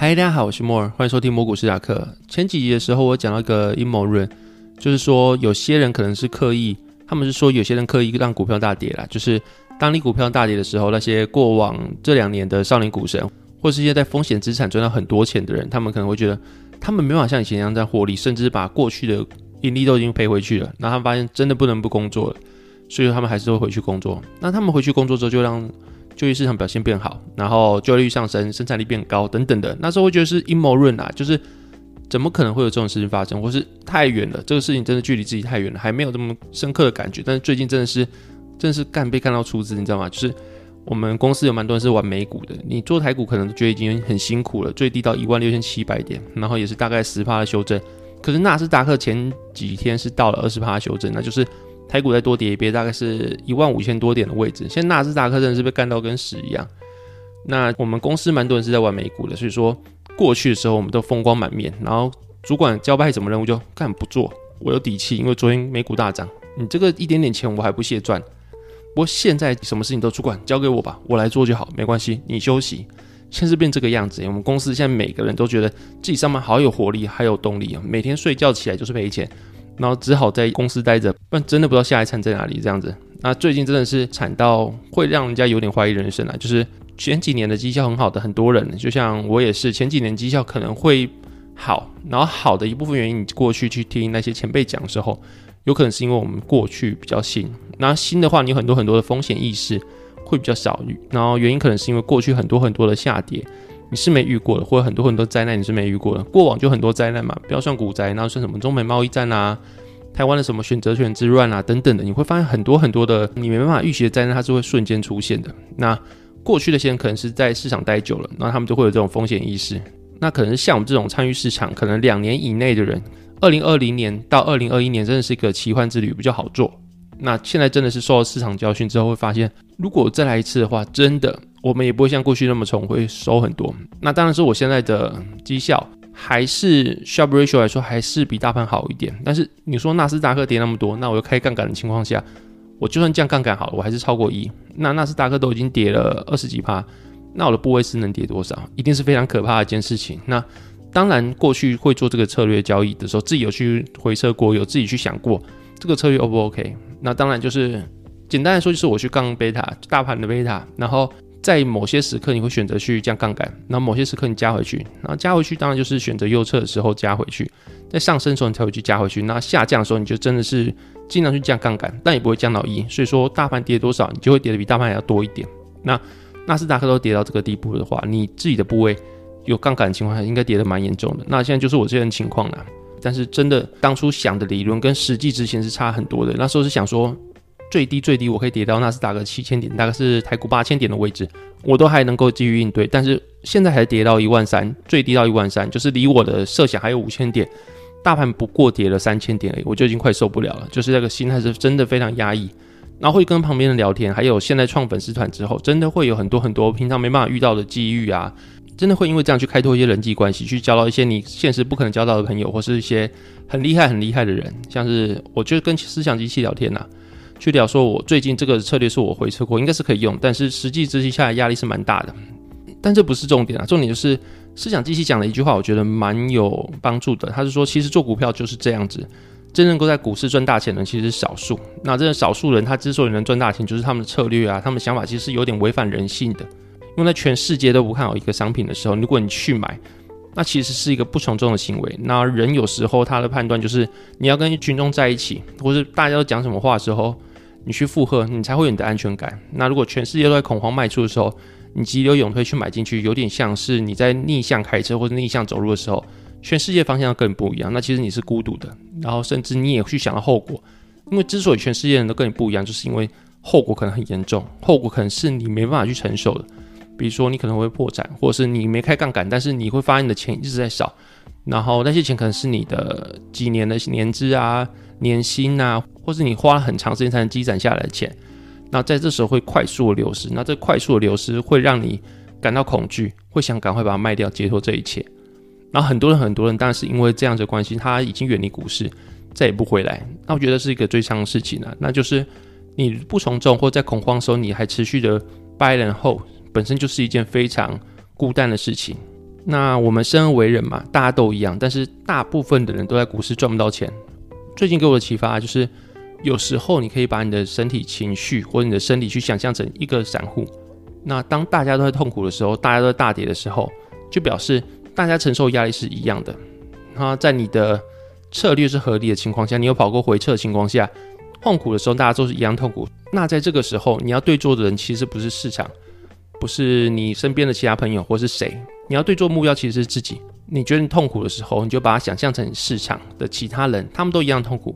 嗨，大家好，我是莫尔，欢迎收听摩股史塔克。前几集的时候，我讲到一个阴谋论，就是说有些人可能是刻意，他们是说有些人刻意让股票大跌啦，就是当你股票大跌的时候，那些过往这两年的少年股神，或是一些在风险资产赚到很多钱的人，他们可能会觉得他们没法像以前一样在获利，甚至把过去的盈利都已经赔回去了，然后他们发现真的不能不工作了，所以他们还是会回去工作。那他们回去工作之后，就让就业市场表现变好，然后就业率上升，生产力变高等等的，那时候会觉得是阴谋论啊，就是怎么可能会有这种事情发生，或是太远了，这个事情真的距离自己太远了，还没有这么深刻的感觉。但是最近真的是，真的是干被干到出资，你知道吗？就是我们公司有蛮多人是玩美股的，你做台股可能觉得已经很辛苦了，最低到一万六千七百点，然后也是大概十趴的修正，可是纳斯达克前几天是到了二十趴修正，那就是。台股再多跌一跌，大概是一万五千多点的位置。现在纳斯达克真的是被干到跟屎一样。那我们公司蛮多人是在玩美股的，所以说过去的时候我们都风光满面。然后主管交派什么任务就干不做，我有底气，因为昨天美股大涨，你这个一点点钱我还不屑赚。不过现在什么事情都主管交给我吧，我来做就好，没关系，你休息。现在变这个样子，我们公司现在每个人都觉得自己上班好有活力，还有动力啊，每天睡觉起来就是赔钱。然后只好在公司待着，不然真的不知道下一餐在哪里这样子。那最近真的是惨到会让人家有点怀疑人生啊！就是前几年的绩效很好的很多人，就像我也是，前几年绩效可能会好，然后好的一部分原因，你过去去听那些前辈讲的时候，有可能是因为我们过去比较新。那新的话，你有很多很多的风险意识会比较少，然后原因可能是因为过去很多很多的下跌。你是没遇过的，或者很多很多灾难你是没遇过的。过往就很多灾难嘛，不要算股灾，然后算什么中美贸易战啊，台湾的什么选择权之乱啊等等的，你会发现很多很多的你没办法预期的灾难，它是会瞬间出现的。那过去的些人可能是在市场待久了，那他们就会有这种风险意识。那可能是像我们这种参与市场可能两年以内的人，二零二零年到二零二一年真的是一个奇幻之旅，比较好做。那现在真的是受到市场教训之后，会发现如果再来一次的话，真的。我们也不会像过去那么冲，会收很多。那当然是我现在的绩效还是 Sharpe Ratio 来说，还是比大盘好一点。但是你说纳斯达克跌那么多，那我又开杠杆的情况下，我就算降杠杆好了，我还是超过一。那纳斯达克都已经跌了二十几趴，那我的部位是能跌多少？一定是非常可怕的一件事情。那当然，过去会做这个策略交易的时候，自己有去回测过，有自己去想过这个策略 O 不 OK？那当然就是简单来说，就是我去杠贝塔，大盘的贝塔，然后。在某些时刻，你会选择去降杠杆，那某些时刻你加回去，那加回去当然就是选择右侧的时候加回去，在上升的时候你才会去加回去，那下降的时候你就真的是尽量去降杠杆，但也不会降到一，所以说大盘跌多少，你就会跌的比大盘还要多一点。那纳斯达克都跌到这个地步的话，你自己的部位有杠杆的情况下，应该跌的蛮严重的。那现在就是我这样情况了，但是真的当初想的理论跟实际执行是差很多的。那时候是想说。最低最低我可以跌到纳斯达克七千点，大概是台股八千点的位置，我都还能够继续应对。但是现在还跌到一万三，最低到一万三，就是离我的设想还有五千点，大盘不过跌了三千点而已，我就已经快受不了了。就是这个心态是真的非常压抑。然后会跟旁边人聊天，还有现在创粉丝团之后，真的会有很多很多平常没办法遇到的机遇啊，真的会因为这样去开拓一些人际关系，去交到一些你现实不可能交到的朋友，或是一些很厉害很厉害的人，像是我就跟思想机器聊天呐、去聊说，我最近这个策略是我回撤过，应该是可以用，但是实际执行下来压力是蛮大的。但这不是重点啊，重点就是思想机器讲了一句话，我觉得蛮有帮助的。他是说，其实做股票就是这样子，真正够在股市赚大钱的其实是少数。那这少数人，他之所以能赚大钱，就是他们的策略啊，他们的想法其实是有点违反人性的。因为在全世界都不看好一个商品的时候，如果你去买，那其实是一个不从众的行为。那人有时候他的判断就是，你要跟群众在一起，或是大家都讲什么话的时候。你去附和，你才会有你的安全感。那如果全世界都在恐慌卖出的时候，你急流勇退去买进去，有点像是你在逆向开车或者逆向走路的时候，全世界方向跟你不一样。那其实你是孤独的，然后甚至你也去想到后果。因为之所以全世界人都跟你不一样，就是因为后果可能很严重，后果可能是你没办法去承受的。比如说你可能会破产，或者是你没开杠杆，但是你会发现你的钱一直在少，然后那些钱可能是你的几年的年资啊。年薪啊，或是你花了很长时间才能积攒下来的钱，那在这时候会快速的流失，那这快速的流失会让你感到恐惧，会想赶快把它卖掉，解脱这一切。然后很多人很多人，当然是因为这样的关系，他已经远离股市，再也不回来。那我觉得是一个最伤的事情呢，那就是你不从众或在恐慌的时候，你还持续的 buy 然后本身就是一件非常孤单的事情。那我们生而为人嘛，大家都一样，但是大部分的人都在股市赚不到钱。最近给我的启发就是，有时候你可以把你的身体情绪或者你的身体去想象成一个散户。那当大家都在痛苦的时候，大家都在大跌的时候，就表示大家承受压力是一样的。那在你的策略是合理的情况下，你有跑过回撤的情况下，痛苦的时候大家都是一样痛苦。那在这个时候，你要对做的人其实不是市场。不是你身边的其他朋友，或是谁，你要对做目标其实是自己。你觉得你痛苦的时候，你就把它想象成市场的其他人，他们都一样痛苦。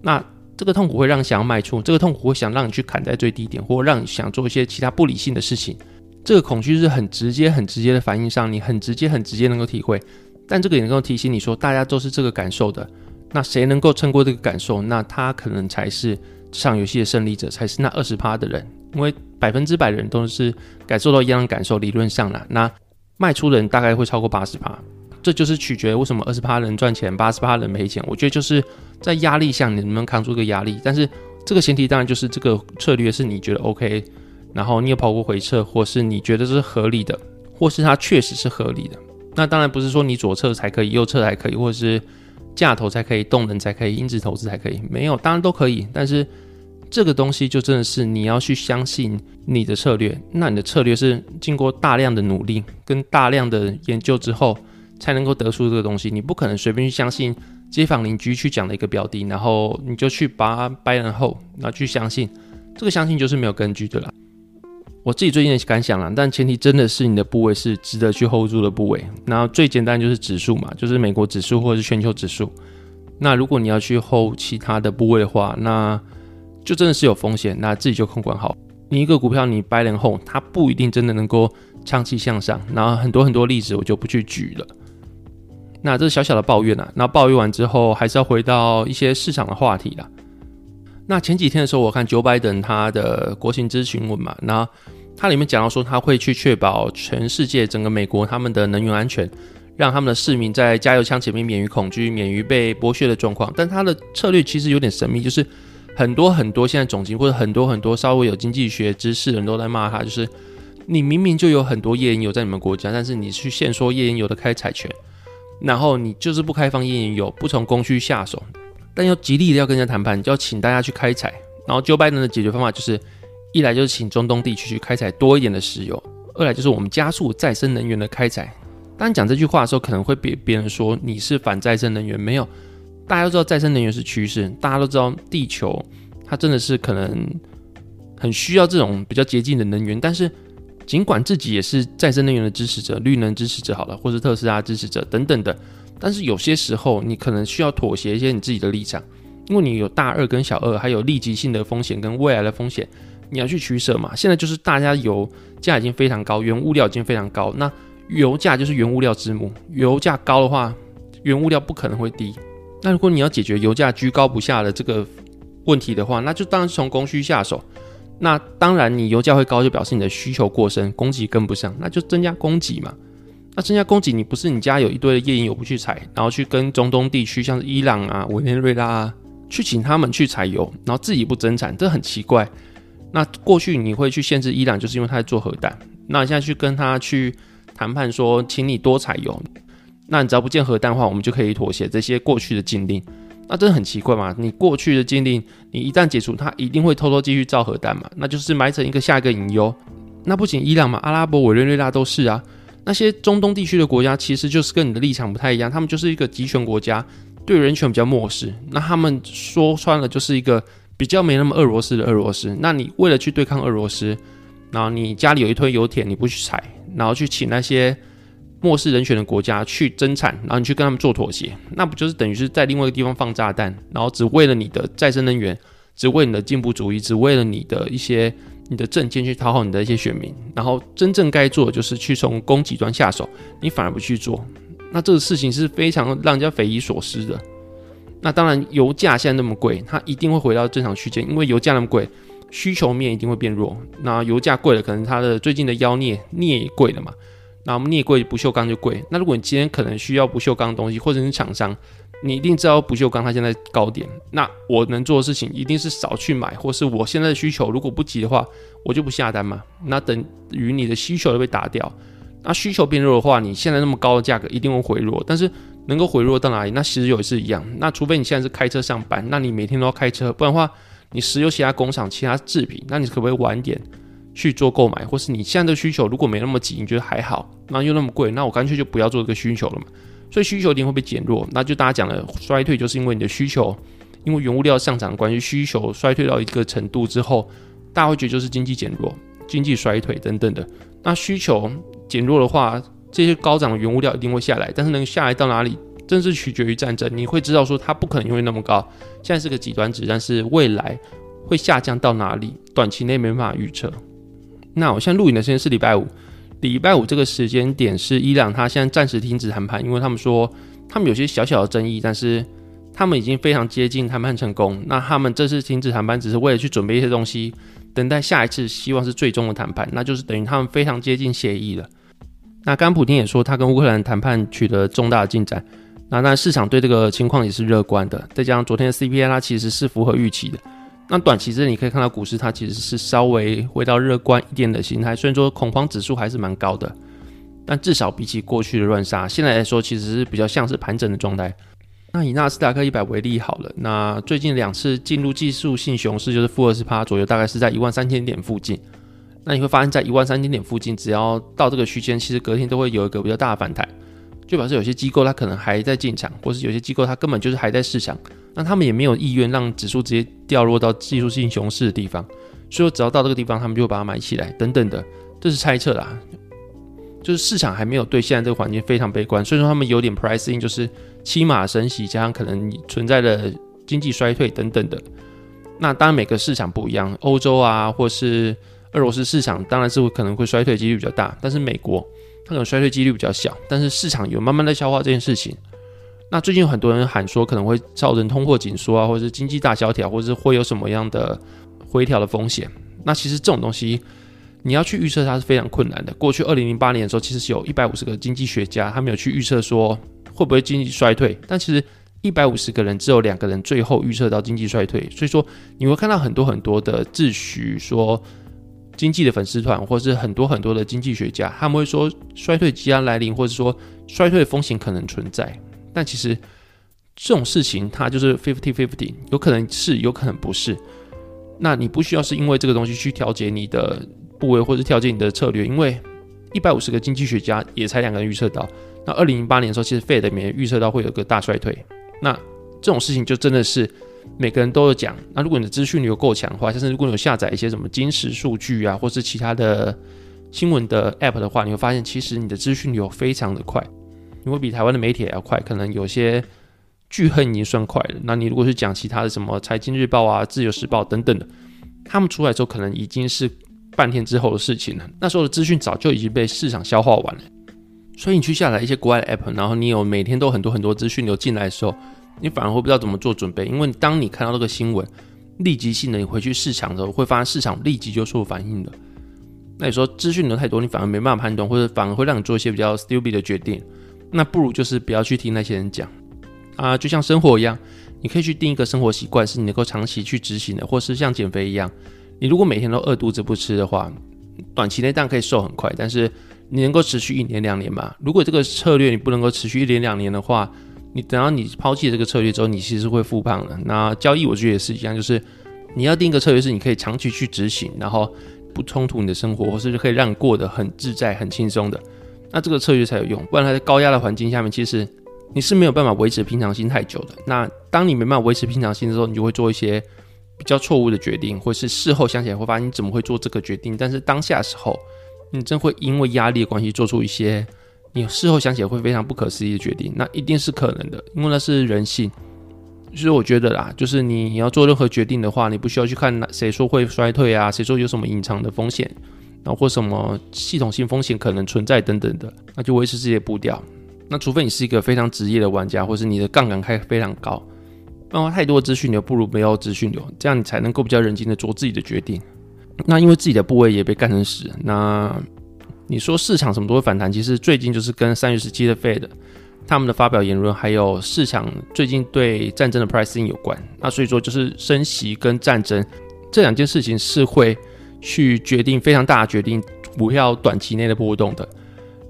那这个痛苦会让你想要卖出，这个痛苦会想让你去砍在最低点，或让你想做一些其他不理性的事情。这个恐惧是很直接、很直接的反应上，你很直接、很直接能够体会。但这个也能够提醒你说，大家都是这个感受的。那谁能够撑过这个感受，那他可能才是这场游戏的胜利者，才是那二十趴的人，因为。百分之百的人都是感受到一样的感受，理论上啦，那卖出人大概会超过八十趴，这就是取决为什么二十趴人赚钱，八十趴人赔钱。我觉得就是在压力下，你能不能扛住这个压力？但是这个前提当然就是这个策略是你觉得 OK，然后你有跑过回撤，或是你觉得是合理的，或是它确实是合理的。那当然不是说你左侧才可以，右侧才可以，或者是价投才可以，动能才可以，因子投资才可以，没有，当然都可以，但是。这个东西就真的是你要去相信你的策略，那你的策略是经过大量的努力跟大量的研究之后才能够得出这个东西。你不可能随便去相信街坊邻居去讲的一个标的，然后你就去把它掰然后，然后去相信，这个相信就是没有根据的啦。我自己最近的感想啦，但前提真的是你的部位是值得去 hold 住的部位。然后最简单就是指数嘛，就是美国指数或者是全球指数。那如果你要去 hold 其他的部位的话，那就真的是有风险，那自己就控管好。你一个股票你 buy and hold，它不一定真的能够长期向上。然后很多很多例子我就不去举了。那这是小小的抱怨啊。那抱怨完之后，还是要回到一些市场的话题啦。那前几天的时候，我看 Joe Biden 他的国情咨询文嘛，那他里面讲到说他会去确保全世界整个美国他们的能源安全，让他们的市民在加油枪前面免于恐惧，免于被剥削的状况。但他的策略其实有点神秘，就是。很多很多现在总经或者很多很多稍微有经济学知识的人都在骂他，就是你明明就有很多页岩油在你们国家，但是你去限缩页岩油的开采权，然后你就是不开放页岩油，不从供需下手，但又极力的要跟人家谈判，就要请大家去开采。然后 Joe Biden 的解决方法就是，一来就是请中东地区去开采多一点的石油，二来就是我们加速再生能源的开采。当讲这句话的时候，可能会被别人说你是反再生能源，没有。大家都知道再生能源是趋势，大家都知道地球它真的是可能很需要这种比较洁净的能源。但是，尽管自己也是再生能源的支持者、绿能支持者好了，或是特斯拉支持者等等的，但是有些时候你可能需要妥协一些你自己的立场，因为你有大二跟小二，还有立即性的风险跟未来的风险，你要去取舍嘛。现在就是大家油价已经非常高，原物料已经非常高，那油价就是原物料之母，油价高的话，原物料不可能会低。那如果你要解决油价居高不下的这个问题的话，那就当然是从供需下手。那当然，你油价会高，就表示你的需求过剩，供给跟不上，那就增加供给嘛。那增加供给，你不是你家有一堆的页岩油不去采，然后去跟中东地区，像是伊朗啊、委内瑞拉啊，去请他们去采油，然后自己不增产，这很奇怪。那过去你会去限制伊朗，就是因为他在做核弹。那你现在去跟他去谈判说，请你多采油。那你只要不建核弹的话，我们就可以妥协这些过去的禁令。那真的很奇怪嘛？你过去的禁令，你一旦解除，它一定会偷偷继续造核弹嘛？那就是埋成一个下一个隐忧。那不仅伊朗嘛，阿拉伯、委内瑞拉都是啊。那些中东地区的国家，其实就是跟你的立场不太一样，他们就是一个集权国家，对人权比较漠视。那他们说穿了，就是一个比较没那么俄罗斯的俄罗斯。那你为了去对抗俄罗斯，然后你家里有一堆油田，你不去采，然后去请那些。漠视人权的国家去增产，然后你去跟他们做妥协，那不就是等于是在另外一个地方放炸弹，然后只为了你的再生能源，只为你的进步主义，只为了你的一些你的政见去讨好你的一些选民，然后真正该做的就是去从供给端下手，你反而不去做，那这个事情是非常让人家匪夷所思的。那当然，油价现在那么贵，它一定会回到正常区间，因为油价那么贵，需求面一定会变弱。那油价贵了，可能它的最近的妖镍镍也贵了嘛。那我们镍贵，不锈钢就贵。那如果你今天可能需要不锈钢的东西，或者是厂商，你一定知道不锈钢它现在高点。那我能做的事情一定是少去买，或是我现在的需求如果不急的话，我就不下单嘛。那等于你的需求都被打掉。那需求变弱的话，你现在那么高的价格一定会回落，但是能够回落到哪里？那石油也是一样。那除非你现在是开车上班，那你每天都要开车，不然的话，你石油其他工厂、其他制品，那你可不可以晚点去做购买？或是你现在的需求如果没那么急，你觉得还好，那又那么贵，那我干脆就不要做这个需求了嘛。所以需求一定会被减弱，那就大家讲的衰退，就是因为你的需求，因为原物料上涨的关系，需求衰退到一个程度之后，大家会觉得就是经济减弱、经济衰退等等的。那需求减弱的话，这些高涨的原物料一定会下来，但是能下来到哪里，真是取决于战争。你会知道说它不可能永远那么高，现在是个极端值，但是未来会下降到哪里，短期内没办法预测。那我现在录影的时间是礼拜五。礼拜五这个时间点是伊朗，他现在暂时停止谈判，因为他们说他们有些小小的争议，但是他们已经非常接近谈判成功。那他们这次停止谈判，只是为了去准备一些东西，等待下一次希望是最终的谈判，那就是等于他们非常接近协议了。那刚刚普丁也说，他跟乌克兰谈判取得重大的进展。那那市场对这个情况也是乐观的，再加上昨天的 CPI，它其实是符合预期的。那短期之内你可以看到股市它其实是稍微回到乐观一点的形态，虽然说恐慌指数还是蛮高的，但至少比起过去的乱杀，现在来说其实是比较像是盘整的状态。那以纳斯达克一百为例好了，那最近两次进入技术性熊市就是负二十趴左右，大概是在一万三千点附近。那你会发现在一万三千点附近，只要到这个区间，其实隔天都会有一个比较大的反弹。就表示有些机构它可能还在进场，或是有些机构它根本就是还在市场，那他们也没有意愿让指数直接掉落到技术性熊市的地方，所以只要到这个地方，他们就会把它买起来，等等的，这是猜测啦。就是市场还没有对现在这个环境非常悲观，所以说他们有点 pricing，就是七码升息加上可能存在的经济衰退等等的。那当然每个市场不一样，欧洲啊或是俄罗斯市场当然是会可能会衰退几率比较大，但是美国。它可能衰退几率比较小，但是市场有慢慢在消化这件事情。那最近有很多人喊说可能会造成通货紧缩啊，或者是经济大萧条，或者是会有什么样的回调的风险。那其实这种东西你要去预测它是非常困难的。过去二零零八年的时候，其实是有一百五十个经济学家，他们有去预测说会不会经济衰退，但其实一百五十个人只有两个人最后预测到经济衰退。所以说你会看到很多很多的自诩说。经济的粉丝团，或是很多很多的经济学家，他们会说衰退即将来临，或者说衰退的风险可能存在。但其实这种事情它就是 fifty fifty，有可能是，有可能不是。那你不需要是因为这个东西去调节你的部位，或者调节你的策略，因为一百五十个经济学家也才两个人预测到。那二零零八年的时候，其实 Fed 里面预测到会有个大衰退。那这种事情就真的是。每个人都有讲，那如果你的资讯流够强的话，像是如果你有下载一些什么金石数据啊，或是其他的新闻的 App 的话，你会发现其实你的资讯流非常的快，你会比台湾的媒体还要快，可能有些巨亨已经算快了。那你如果是讲其他的什么财经日报啊、自由时报等等的，他们出来之后可能已经是半天之后的事情了，那时候的资讯早就已经被市场消化完了。所以你去下载一些国外的 App，然后你有每天都很多很多资讯流进来的时候。你反而会不知道怎么做准备，因为当你看到这个新闻，立即性的你回去市场的时候，会发现市场立即就做反应的。那你说资讯流太多，你反而没办法判断，或者反而会让你做一些比较 stupid 的决定。那不如就是不要去听那些人讲啊，就像生活一样，你可以去定一个生活习惯，是你能够长期去执行的，或是像减肥一样，你如果每天都饿肚子不吃的话，短期内当然可以瘦很快，但是你能够持续一年两年嘛？如果这个策略你不能够持续一年两年的话，你等到你抛弃这个策略之后，你其实是会复胖的。那交易我觉得也是一样，就是你要定一个策略，是你可以长期去执行，然后不冲突你的生活，或是可以让你过得很自在、很轻松的。那这个策略才有用。不然它在高压的环境下面，其实你是没有办法维持平常心太久的。那当你没办法维持平常心的时候，你就会做一些比较错误的决定，或是事后想起来会发现你怎么会做这个决定。但是当下的时候，你真会因为压力的关系做出一些。你事后想起来会非常不可思议的决定，那一定是可能的，因为那是人性。所以我觉得啦，就是你要做任何决定的话，你不需要去看谁说会衰退啊，谁说有什么隐藏的风险，或什么系统性风险可能存在等等的，那就维持自己的步调。那除非你是一个非常职业的玩家，或是你的杠杆开非常高，不然太多资讯流不如没有资讯流，这样你才能够比较冷静的做自己的决定。那因为自己的部位也被干成屎，那。你说市场什么都会反弹，其实最近就是跟三月十七的 Fed 他们的发表言论，还有市场最近对战争的 pricing 有关。那所以说，就是升息跟战争这两件事情是会去决定非常大的决定股票短期内的波动的。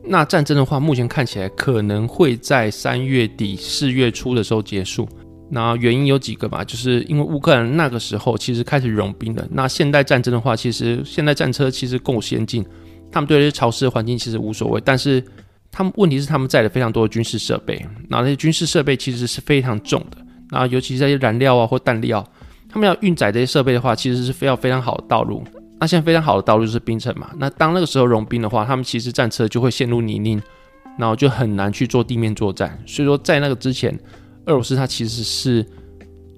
那战争的话，目前看起来可能会在三月底四月初的时候结束。那原因有几个吧，就是因为乌克兰那个时候其实开始融兵了。那现代战争的话，其实现代战车其实够先进，他们对这些潮湿的环境其实无所谓。但是他们问题是他们载了非常多的军事设备，那那些军事设备其实是非常重的。那尤其是这些燃料啊或弹料，他们要运载这些设备的话，其实是非要非常好的道路。那现在非常好的道路就是冰城嘛。那当那个时候融冰的话，他们其实战车就会陷入泥泞，然后就很难去做地面作战。所以说在那个之前。俄罗斯它其实是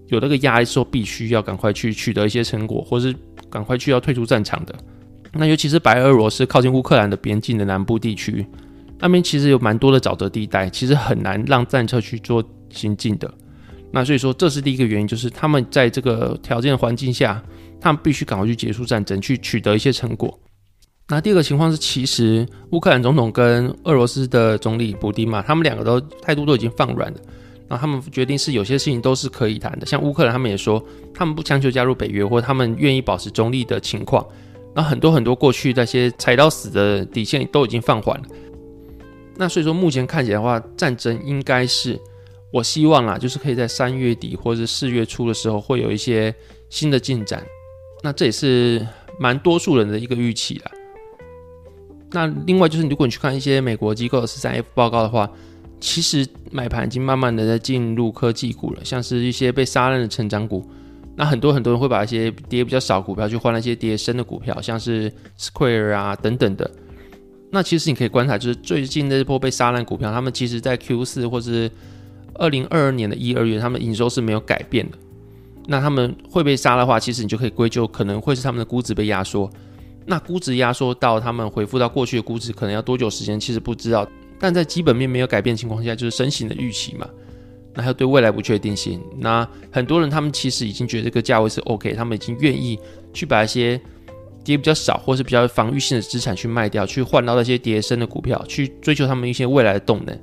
有那个压力，说必须要赶快去取得一些成果，或是赶快去要退出战场的。那尤其是白俄罗斯靠近乌克兰的边境的南部地区，那边其实有蛮多的沼泽地带，其实很难让战车去做行进的。那所以说，这是第一个原因，就是他们在这个条件环境下，他们必须赶快去结束战争，去取得一些成果。那第二个情况是，其实乌克兰总统跟俄罗斯的总理普丁嘛，他们两个都态度都已经放软了。那他们决定是有些事情都是可以谈的，像乌克兰他们也说，他们不强求加入北约，或者他们愿意保持中立的情况。那很多很多过去那些踩到死的底线都已经放缓了。那所以说目前看起来的话，战争应该是我希望啦，就是可以在三月底或者四月初的时候会有一些新的进展。那这也是蛮多数人的一个预期啦。那另外就是如果你去看一些美国机构的十三 F 报告的话。其实买盘已经慢慢的在进入科技股了，像是一些被杀烂的成长股，那很多很多人会把一些跌比较少股票去换那些跌深的股票，像是 Square 啊等等的。那其实你可以观察，就是最近这波被杀烂股票，他们其实在 Q 四或是二零二二年的一二月，他们营收是没有改变的。那他们会被杀的话，其实你就可以归咎可能会是他们的估值被压缩。那估值压缩到他们恢复到过去的估值，可能要多久时间？其实不知道。但在基本面没有改变情况下，就是升息的预期嘛。那还有对未来不确定性。那很多人他们其实已经觉得这个价位是 OK，他们已经愿意去把一些跌比较少或是比较防御性的资产去卖掉，去换到那些跌深的股票，去追求他们一些未来的动能。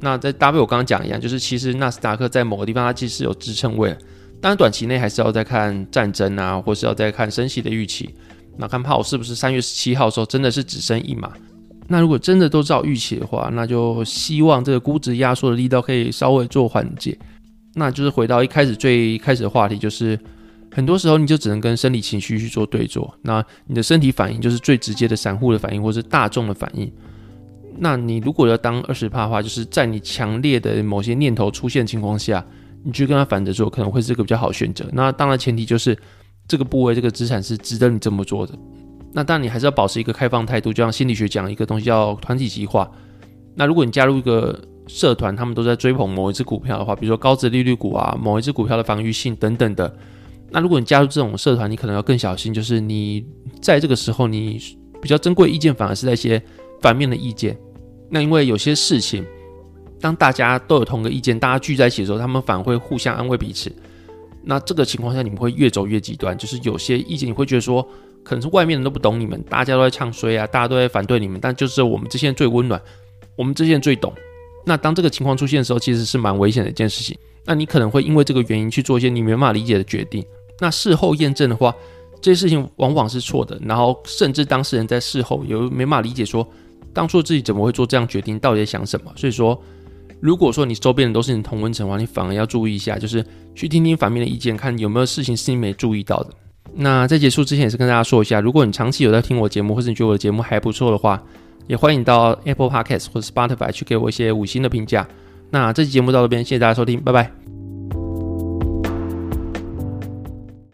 那在搭配我刚刚讲一样，就是其实纳斯达克在某个地方它其实有支撑位，当然短期内还是要再看战争啊，或是要再看升息的预期。那看炮是不是三月十七号的时候真的是只升一码？那如果真的都照预期的话，那就希望这个估值压缩的力道可以稍微做缓解。那就是回到一开始最开始的话题，就是很多时候你就只能跟生理情绪去做对坐。那你的身体反应就是最直接的散户的反应，或是大众的反应。那你如果要当二十趴的话，就是在你强烈的某些念头出现的情况下，你去跟他反着做，可能会是一个比较好选择。那当然前提就是这个部位这个资产是值得你这么做的。那当然，你还是要保持一个开放态度，就像心理学讲一个东西叫团体极化。那如果你加入一个社团，他们都在追捧某一只股票的话，比如说高值利率股啊，某一只股票的防御性等等的。那如果你加入这种社团，你可能要更小心，就是你在这个时候，你比较珍贵意见反而是在一些反面的意见。那因为有些事情，当大家都有同个意见，大家聚在一起的时候，他们反而会互相安慰彼此。那这个情况下，你们会越走越极端，就是有些意见你会觉得说。可能是外面人都不懂你们，大家都在唱衰啊，大家都在反对你们，但就是我们这些人最温暖，我们这些人最懂。那当这个情况出现的时候，其实是蛮危险的一件事情。那你可能会因为这个原因去做一些你没办法理解的决定。那事后验证的话，这些事情往往是错的。然后甚至当事人在事后也没办法理解说，当初自己怎么会做这样决定，到底在想什么。所以说，如果说你周边人都是你同温层的话，你反而要注意一下，就是去听听反面的意见，看有没有事情是你没注意到的。那在结束之前，也是跟大家说一下，如果你长期有在听我节目，或者你觉得我的节目还不错的话，也欢迎到 Apple Podcast 或者 Spotify 去给我一些五星的评价。那这期节目到这边，谢谢大家收听，拜拜。